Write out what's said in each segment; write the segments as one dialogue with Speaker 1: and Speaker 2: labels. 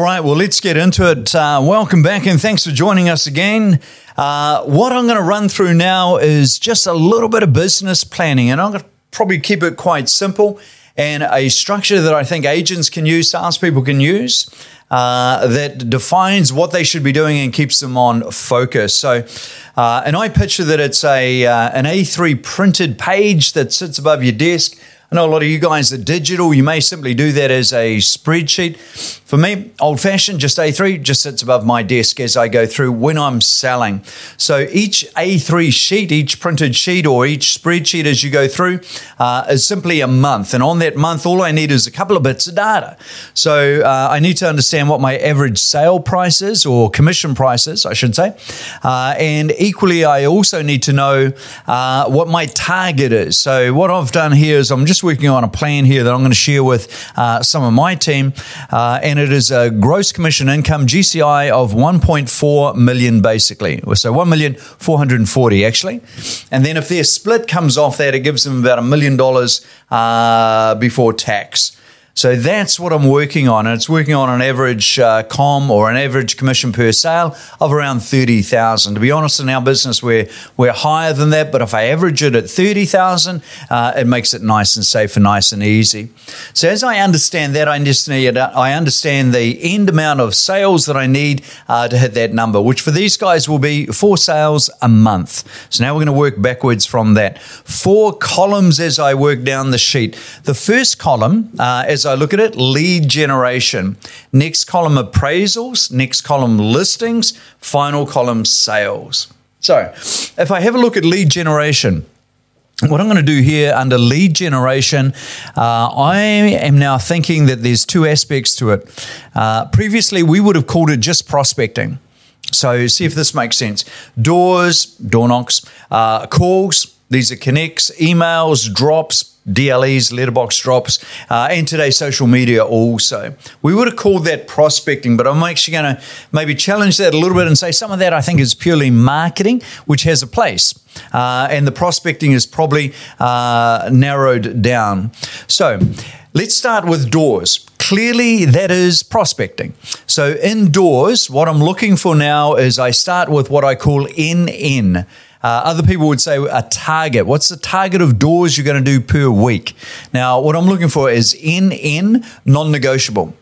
Speaker 1: All right, well, let's get into it. Uh, welcome back and thanks for joining us again. Uh, what I'm going to run through now is just a little bit of business planning, and I'm going to probably keep it quite simple and a structure that I think agents can use, salespeople can use. Uh, that defines what they should be doing and keeps them on focus. So, uh, and I picture that it's a uh, an A3 printed page that sits above your desk I know a lot of you guys are digital. You may simply do that as a spreadsheet. For me, old fashioned, just A3 just sits above my desk as I go through when I'm selling. So each A3 sheet, each printed sheet, or each spreadsheet as you go through uh, is simply a month. And on that month, all I need is a couple of bits of data. So uh, I need to understand what my average sale price is, or commission price is, I should say. Uh, and equally, I also need to know uh, what my target is. So what I've done here is I'm just just working on a plan here that I'm going to share with uh, some of my team, uh, and it is a gross commission income GCI of 1.4 million, basically. So 1 million 440 actually, and then if their split comes off that, it gives them about a million dollars uh, before tax. So that's what I'm working on. And it's working on an average uh, com or an average commission per sale of around 30,000. To be honest, in our business, we're, we're higher than that. But if I average it at 30,000, uh, it makes it nice and safe and nice and easy. So as I understand that, I understand, I understand the end amount of sales that I need uh, to hit that number, which for these guys will be four sales a month. So now we're going to work backwards from that. Four columns as I work down the sheet. The first column, uh, as I look at it, lead generation. Next column, appraisals. Next column, listings. Final column, sales. So if I have a look at lead generation, what I'm going to do here under lead generation, uh, I am now thinking that there's two aspects to it. Uh, previously, we would have called it just prospecting. So, see if this makes sense. Doors, door knocks, uh, calls, these are connects, emails, drops, DLEs, letterbox drops, uh, and today's social media also. We would have called that prospecting, but I'm actually going to maybe challenge that a little bit and say some of that I think is purely marketing, which has a place. Uh, and the prospecting is probably uh, narrowed down. So let's start with doors. Clearly, that is prospecting. So, indoors, what I'm looking for now is I start with what I call NN. Uh, other people would say a target. What's the target of doors you're going to do per week? Now, what I'm looking for is NN, non negotiable.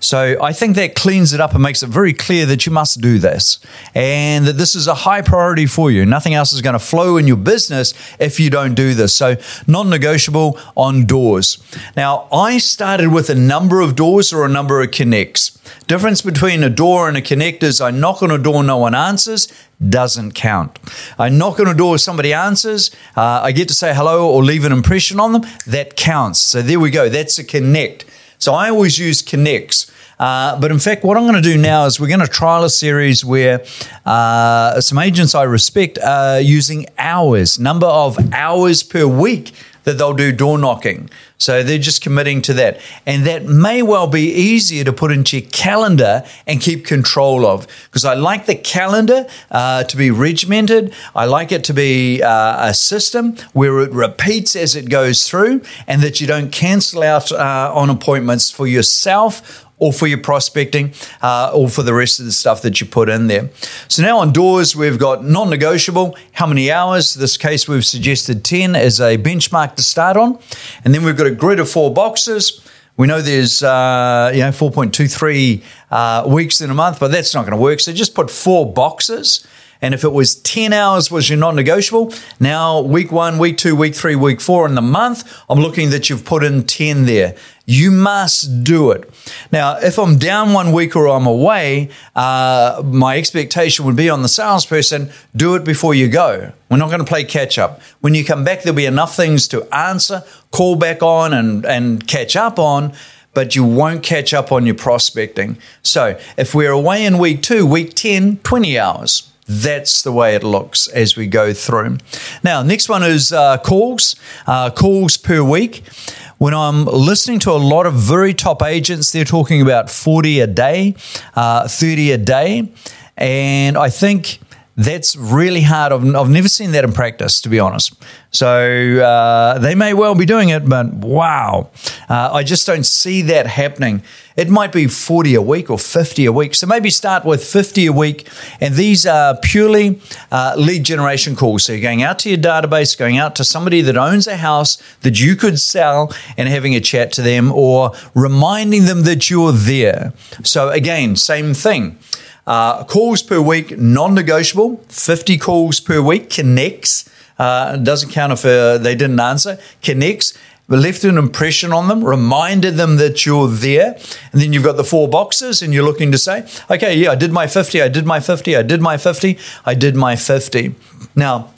Speaker 1: So I think that cleans it up and makes it very clear that you must do this and that this is a high priority for you. Nothing else is going to flow in your business if you don't do this. So non negotiable on doors. Now, I started with a number of doors or a number of connects. Difference between a door and a connect is I knock on a door, no one answers, doesn't count. I knock on a door, somebody answers, uh, I get to say hello or leave an impression on them, that counts. So there we go. That's a connect. So I always use connects. Uh, but in fact, what I'm going to do now is we're going to trial a series where uh, some agents I respect are using hours, number of hours per week that they'll do door knocking. So they're just committing to that. And that may well be easier to put into your calendar and keep control of. Because I like the calendar uh, to be regimented. I like it to be uh, a system where it repeats as it goes through and that you don't cancel out uh, on appointments for yourself or for your prospecting, uh, or for the rest of the stuff that you put in there. So now on doors, we've got non negotiable, how many hours? This case, we've suggested 10 as a benchmark to start on. And then we've got a grid of four boxes. We know there's uh, you know 4.23 uh, weeks in a month, but that's not going to work. So just put four boxes and if it was 10 hours was your non-negotiable, now week one, week two, week three, week four in the month, I'm looking that you've put in 10 there. You must do it. Now, if I'm down one week or I'm away, uh, my expectation would be on the salesperson, do it before you go. We're not going to play catch up. When you come back, there'll be enough things to answer, call back on and, and catch up on but you won't catch up on your prospecting. So if we're away in week two, week 10, 20 hours. That's the way it looks as we go through. Now, next one is uh, calls, uh, calls per week. When I'm listening to a lot of very top agents, they're talking about 40 a day, uh, 30 a day. And I think That's really hard. I've, I've never seen that in practice, to be honest. So uh, they may well be doing it, but wow, uh, I just don't see that happening. It might be 40 a week or 50 a week. So maybe start with 50 a week. And these are purely uh, lead generation calls. So you're going out to your database, going out to somebody that owns a house that you could sell and having a chat to them or reminding them that you're there. So again, same thing. Uh, calls per week, non negotiable, 50 calls per week, connects. Uh, doesn't count if uh, they didn't answer, connects left an impression on them, reminded them that you're there. And then you've got the four boxes and you're looking to say, okay, yeah, I did my 50, I did my 50, I did my 50, I did my 50. Now,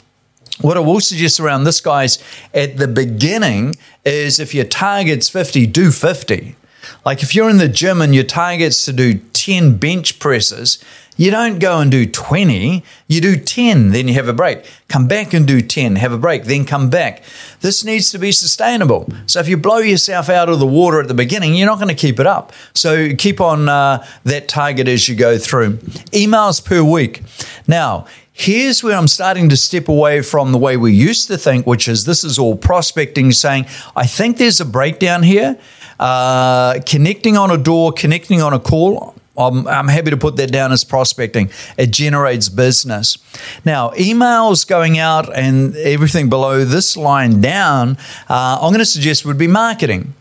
Speaker 1: what I will suggest around this, guys, at the beginning is if your target's 50, do 50. Like if you're in the gym and your target's to do 10 bench presses, you don't go and do 20, you do 10, then you have a break. Come back and do 10, have a break, then come back. This needs to be sustainable. So if you blow yourself out of the water at the beginning, you're not going to keep it up. So keep on uh, that target as you go through. Emails per week. Now, Here's where I'm starting to step away from the way we used to think, which is this is all prospecting, saying, I think there's a breakdown here. Uh, connecting on a door, connecting on a call. I'm, I'm, happy to put that down as prospecting. It generates business. Now, emails going out and everything below this line down, uh, I'm going to suggest would be marketing.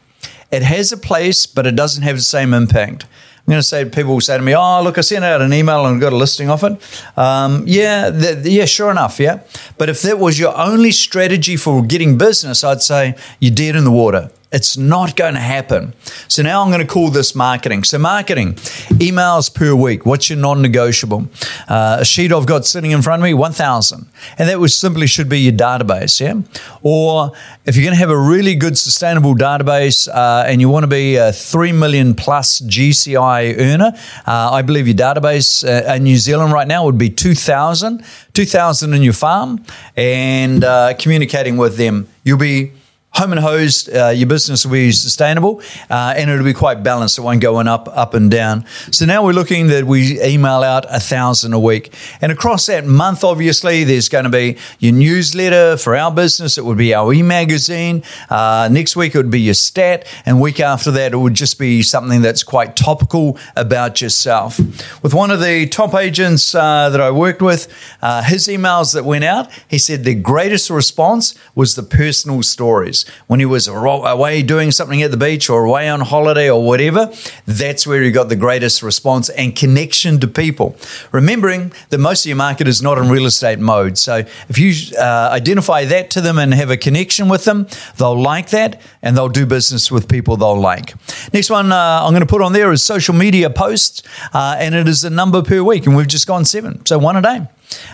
Speaker 1: It has a place, but it doesn't have the same impact. I'm going to say people will say to me, "Oh, look, I sent out an email and got a listing off it." Um, yeah, th- yeah, sure enough, yeah. But if that was your only strategy for getting business, I'd say you're dead in the water. It's not going to happen. So now I'm going to call this marketing. So, marketing, emails per week. What's your non negotiable? Uh, a sheet I've got sitting in front of me, 1,000. And that was simply should be your database. Yeah. Or if you're going to have a really good sustainable database uh, and you want to be a 3 million plus GCI earner, uh, I believe your database uh, in New Zealand right now would be 2,000. 2,000 in your farm and uh, communicating with them. You'll be home and hosed, uh, your business will be sustainable uh, and it'll be quite balanced. It won't go up, up and down. So now we're looking that we email out a thousand a week. And across that month, obviously, there's going to be your newsletter for our business. It would be our e-magazine. Uh, next week, it would be your stat. And week after that, it would just be something that's quite topical about yourself. With one of the top agents uh, that I worked with, uh, his emails that went out, he said the greatest response was the personal stories when he was away doing something at the beach or away on holiday or whatever, that's where he got the greatest response and connection to people. Remembering that most of your market is not in real estate mode. So if you uh, identify that to them and have a connection with them, they'll like that and they'll do business with people they'll like. Next one uh, I'm going to put on there is social media posts, uh, and it is a number per week, and we've just gone seven. So one a day.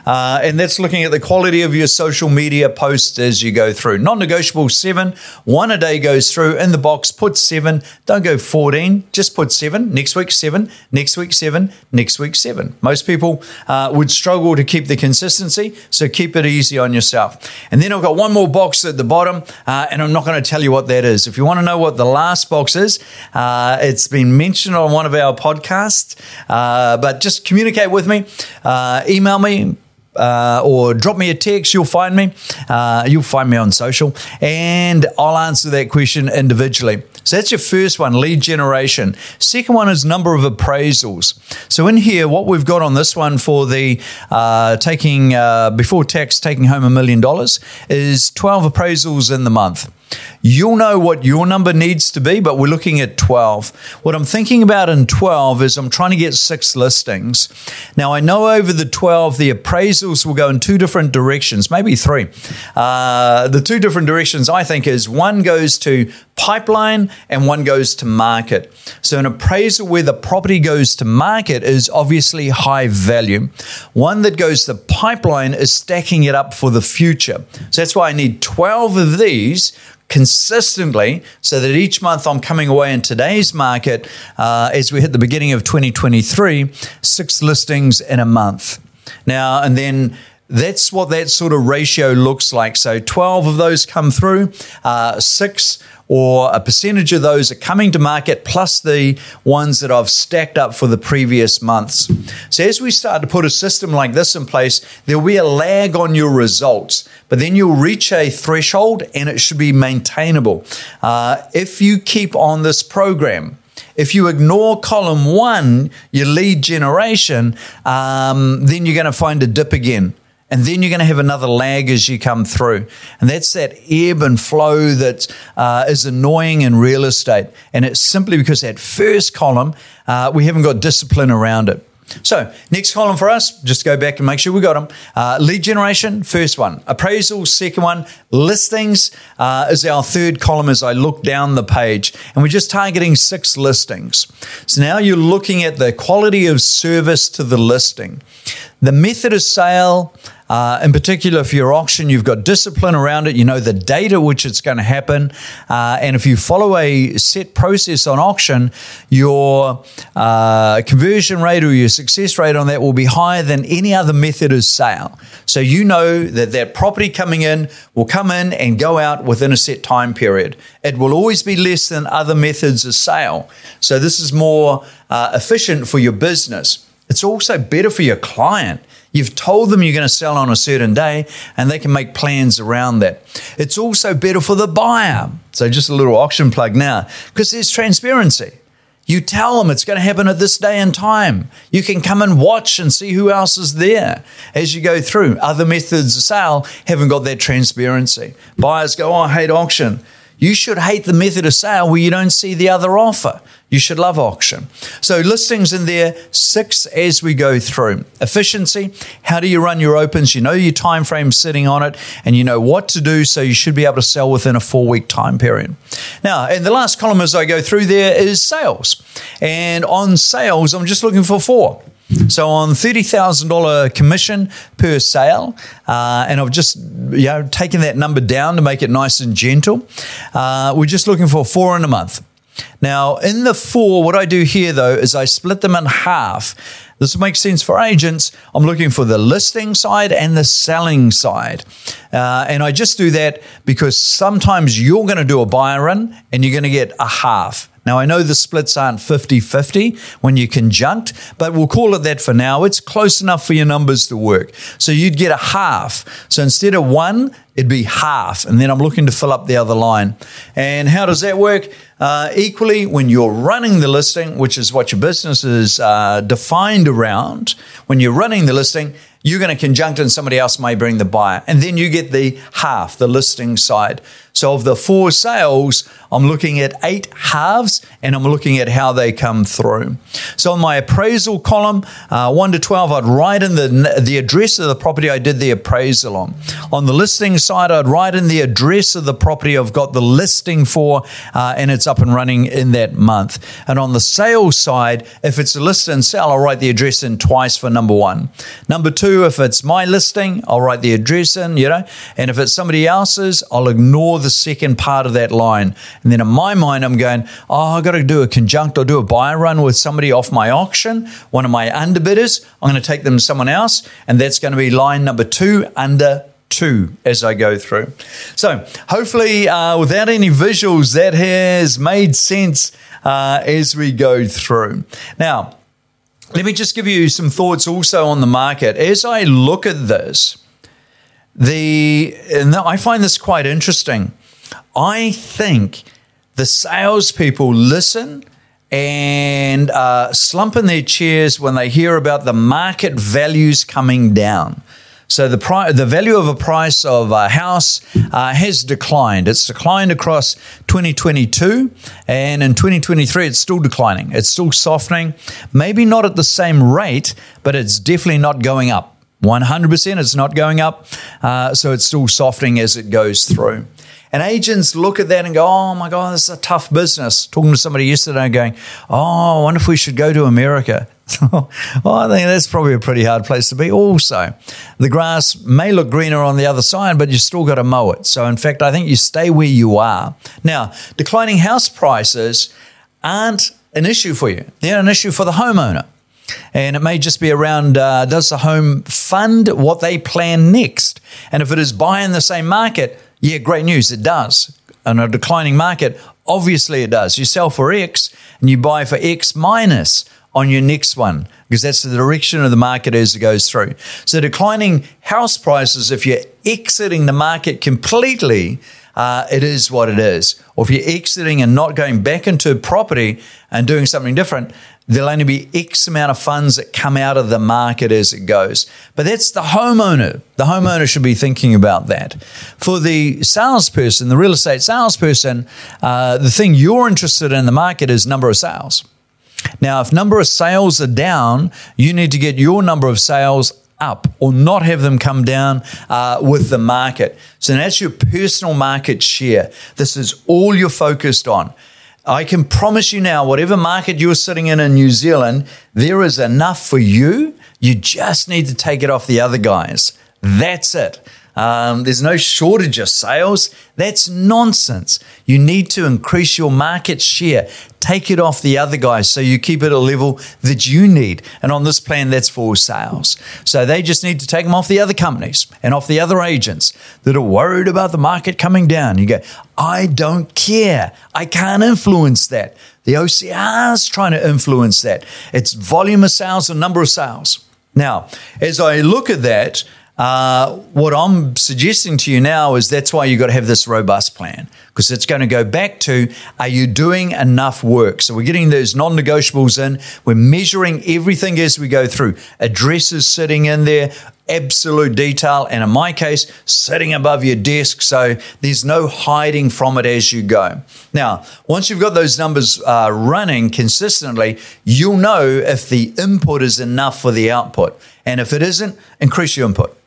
Speaker 1: Uh, and that's looking at the quality of your social media posts as you go through. Non negotiable seven, one a day goes through. In the box, put seven. Don't go 14, just put seven. Next week, seven. Next week, seven. Next week, seven. Most people uh, would struggle to keep the consistency, so keep it easy on yourself. And then I've got one more box at the bottom, uh, and I'm not going to tell you what that is. If you want to know what the last box is, uh, it's been mentioned on one of our podcasts, uh, but just communicate with me, uh, email me uh, or drop me a text. You'll find me. Uh, you'll find me on social, and I'll answer that question individually. So that's your first one, lead generation. Second one is number of appraisals. So in here, what we've got on this one for the uh, taking uh, before tax, taking home a million dollars is twelve appraisals in the month. You'll know what your number needs to be, but we're looking at 12. What I'm thinking about in 12 is I'm trying to get six listings. Now, I know over the 12, the appraisals will go in two different directions, maybe three. Uh, the two different directions I think is one goes to pipeline and one goes to market. So, an appraisal where the property goes to market is obviously high value. One that goes to pipeline is stacking it up for the future. So, that's why I need 12 of these consistently so that each month I'm coming away in today's market uh, as we hit the beginning of 2023, six listings in a month. Now, and then that's what that sort of ratio looks like. So 12 of those come through, uh, six or a percentage of those are coming to market, plus the ones that I've stacked up for the previous months. So, as we start to put a system like this in place, there'll be a lag on your results, but then you'll reach a threshold and it should be maintainable. Uh, if you keep on this program, if you ignore column one, your lead generation, um, then you're going to find a dip again. And then you're going to have another lag as you come through. And that's that ebb and flow that uh, is annoying in real estate. And it's simply because that first column, uh, we haven't got discipline around it. So, next column for us, just go back and make sure we got them. Uh, lead generation, first one. Appraisal, second one. Listings uh, is our third column as I look down the page. And we're just targeting six listings. So now you're looking at the quality of service to the listing. The method of sale, uh, in particular, if you're auction, you've got discipline around it. You know the date at which it's going to happen. Uh, and if you follow a set process on auction, your uh, conversion rate or your success rate on that will be higher than any other method of sale. So you know that that property coming in will come in and go out within a set time period. It will always be less than other methods of sale. So this is more uh, efficient for your business. It's also better for your client. You've told them you're going to sell on a certain day and they can make plans around that. It's also better for the buyer. So, just a little auction plug now because there's transparency. You tell them it's going to happen at this day and time. You can come and watch and see who else is there as you go through. Other methods of sale haven't got that transparency. Buyers go, Oh, I hate auction. You should hate the method of sale where you don't see the other offer. You should love auction. So listings in there, six as we go through. Efficiency, how do you run your opens? You know your time frame sitting on it and you know what to do, so you should be able to sell within a four week time period. Now, in the last column as I go through there is sales. And on sales, I'm just looking for four. So on $30,000 commission per sale, uh, and I've just you know taken that number down to make it nice and gentle. Uh, we're just looking for four in a month. Now, in the four, what I do here though is I split them in half. This makes sense for agents. I'm looking for the listing side and the selling side. Uh, and I just do that because sometimes you're going to do a buy run and you're going to get a half. Now, I know the splits aren't 50 50 when you conjunct, but we'll call it that for now. It's close enough for your numbers to work. So you'd get a half. So instead of one, it'd be half. And then I'm looking to fill up the other line. And how does that work? Uh, equally, when you're running the listing, which is what your business is uh, defined around, when you're running the listing, you're going to conjunct and somebody else may bring the buyer. And then you get the half, the listing side. So of the four sales, I'm looking at eight halves and I'm looking at how they come through. So on my appraisal column, uh, 1 to 12, I'd write in the, the address of the property I did the appraisal on. On the listing side, I'd write in the address of the property I've got the listing for uh, and it's up and running in that month. And on the sales side, if it's a list and sell, I'll write the address in twice for number one. Number two, if it's my listing, I'll write the address in, you know, and if it's somebody else's, I'll ignore the second part of that line. And then in my mind, I'm going, oh, I've got to do a conjunct or do a buy run with somebody off my auction, one of my underbidders. I'm going to take them to someone else. And that's going to be line number two under two as I go through. So, hopefully, uh, without any visuals, that has made sense uh, as we go through. Now, let me just give you some thoughts also on the market. As I look at this, the and I find this quite interesting. I think the salespeople listen and uh, slump in their chairs when they hear about the market values coming down. So the pri- the value of a price of a house uh, has declined. It's declined across 2022, and in 2023, it's still declining. It's still softening. Maybe not at the same rate, but it's definitely not going up. 100% it's not going up. Uh, so it's still softening as it goes through. And agents look at that and go, oh my God, this is a tough business. Talking to somebody yesterday and going, oh, I wonder if we should go to America. well, I think that's probably a pretty hard place to be. Also, the grass may look greener on the other side, but you still got to mow it. So, in fact, I think you stay where you are. Now, declining house prices aren't an issue for you, they're an issue for the homeowner. And it may just be around uh, does the home fund what they plan next? And if it is buying the same market, yeah, great news, it does. In a declining market, obviously it does. You sell for X and you buy for X minus on your next one because that's the direction of the market as it goes through. So, declining house prices, if you're exiting the market completely, uh, it is what it is. Or if you're exiting and not going back into property and doing something different, there'll only be X amount of funds that come out of the market as it goes. But that's the homeowner. The homeowner should be thinking about that. For the salesperson, the real estate salesperson, uh, the thing you're interested in the market is number of sales. Now, if number of sales are down, you need to get your number of sales up or not have them come down uh, with the market. So that's your personal market share. This is all you're focused on. I can promise you now, whatever market you're sitting in in New Zealand, there is enough for you. You just need to take it off the other guys. That's it. Um, there's no shortage of sales. That's nonsense. You need to increase your market share. Take it off the other guys so you keep it at a level that you need. And on this plan, that's for sales. So they just need to take them off the other companies and off the other agents that are worried about the market coming down. You go, I don't care. I can't influence that. The OCR is trying to influence that. It's volume of sales and number of sales. Now, as I look at that, uh, what I'm suggesting to you now is that's why you've got to have this robust plan because it's going to go back to are you doing enough work? So we're getting those non negotiables in. We're measuring everything as we go through. Addresses sitting in there, absolute detail. And in my case, sitting above your desk. So there's no hiding from it as you go. Now, once you've got those numbers uh, running consistently, you'll know if the input is enough for the output. And if it isn't, increase your input.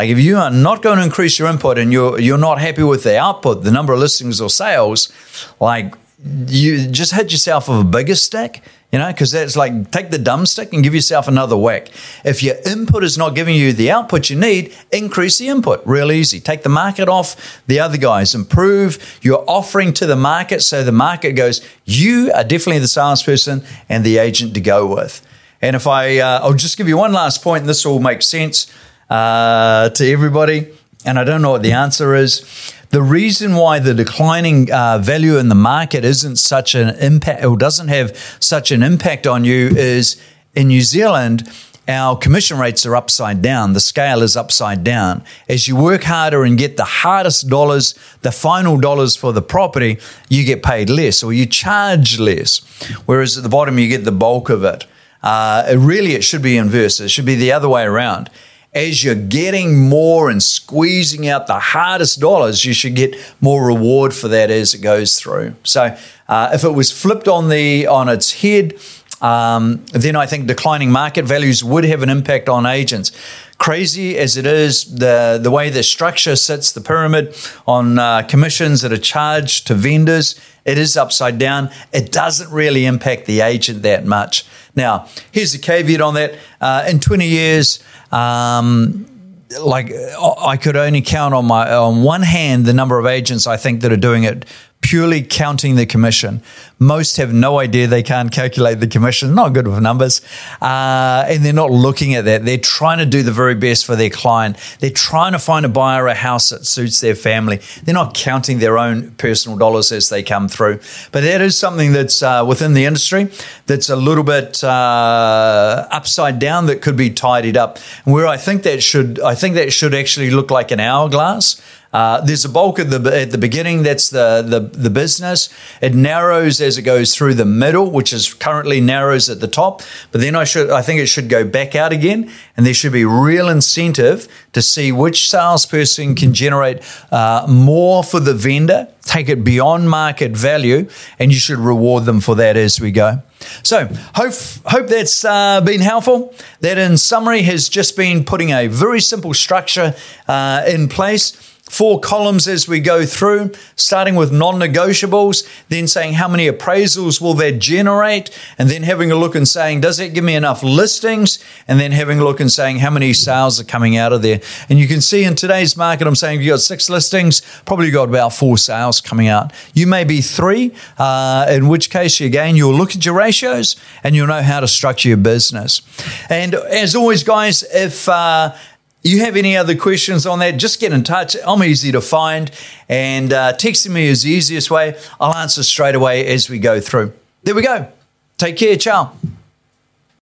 Speaker 1: Like if you are not going to increase your input and you're you're not happy with the output, the number of listings or sales, like you just hit yourself with a bigger stick, you know, because that's like take the dumb stick and give yourself another whack. If your input is not giving you the output you need, increase the input. Real easy. Take the market off the other guys. Improve your offering to the market so the market goes, you are definitely the salesperson and the agent to go with. And if I, uh, I'll just give you one last point, and this will make sense uh, to everybody, and I don't know what the answer is. The reason why the declining uh, value in the market isn't such an impact or doesn't have such an impact on you is in New Zealand, our commission rates are upside down. The scale is upside down. As you work harder and get the hardest dollars, the final dollars for the property, you get paid less or you charge less. Whereas at the bottom, you get the bulk of it. Uh, really, it should be inverse. It should be the other way around as you're getting more and squeezing out the hardest dollars, you should get more reward for that as it goes through. So, uh, if it was flipped on the on its head, um, then I think declining market values would have an impact on agents. Crazy as it is, the the way the structure sits, the pyramid on uh, commissions that are charged to vendors, it is upside down. It doesn't really impact the agent that much. Now, here's the caveat on that: uh, in 20 years. Um, like I could only count on my on one hand the number of agents I think that are doing it purely counting the commission. Most have no idea they can't calculate the commission, not good with numbers. Uh, and they're not looking at that. They're trying to do the very best for their client. They're trying to find a buyer a house that suits their family. They're not counting their own personal dollars as they come through. But that is something that's uh, within the industry that's a little bit uh, upside down that could be tidied up. Where I think that should, I think that should actually look like an hourglass. Uh, there's a bulk at the at the beginning. That's the, the the business. It narrows as it goes through the middle, which is currently narrows at the top. But then I should I think it should go back out again, and there should be real incentive to see which salesperson can generate uh, more for the vendor, take it beyond market value, and you should reward them for that as we go. So, hope, hope that's uh, been helpful. That, in summary, has just been putting a very simple structure uh, in place four columns as we go through, starting with non negotiables, then saying how many appraisals will that generate, and then having a look and saying, does it give me enough listings? And then having a look and saying how many sales are coming out of there. And you can see in today's market, I'm saying if you got six listings, probably got about four sales coming out. You may be three, uh, in which case, again, you'll look at your ratios and you'll know how to structure your business. And as always, guys, if uh, you have any other questions on that, just get in touch. I'm easy to find, and uh, texting me is the easiest way. I'll answer straight away as we go through. There we go. Take care. Ciao.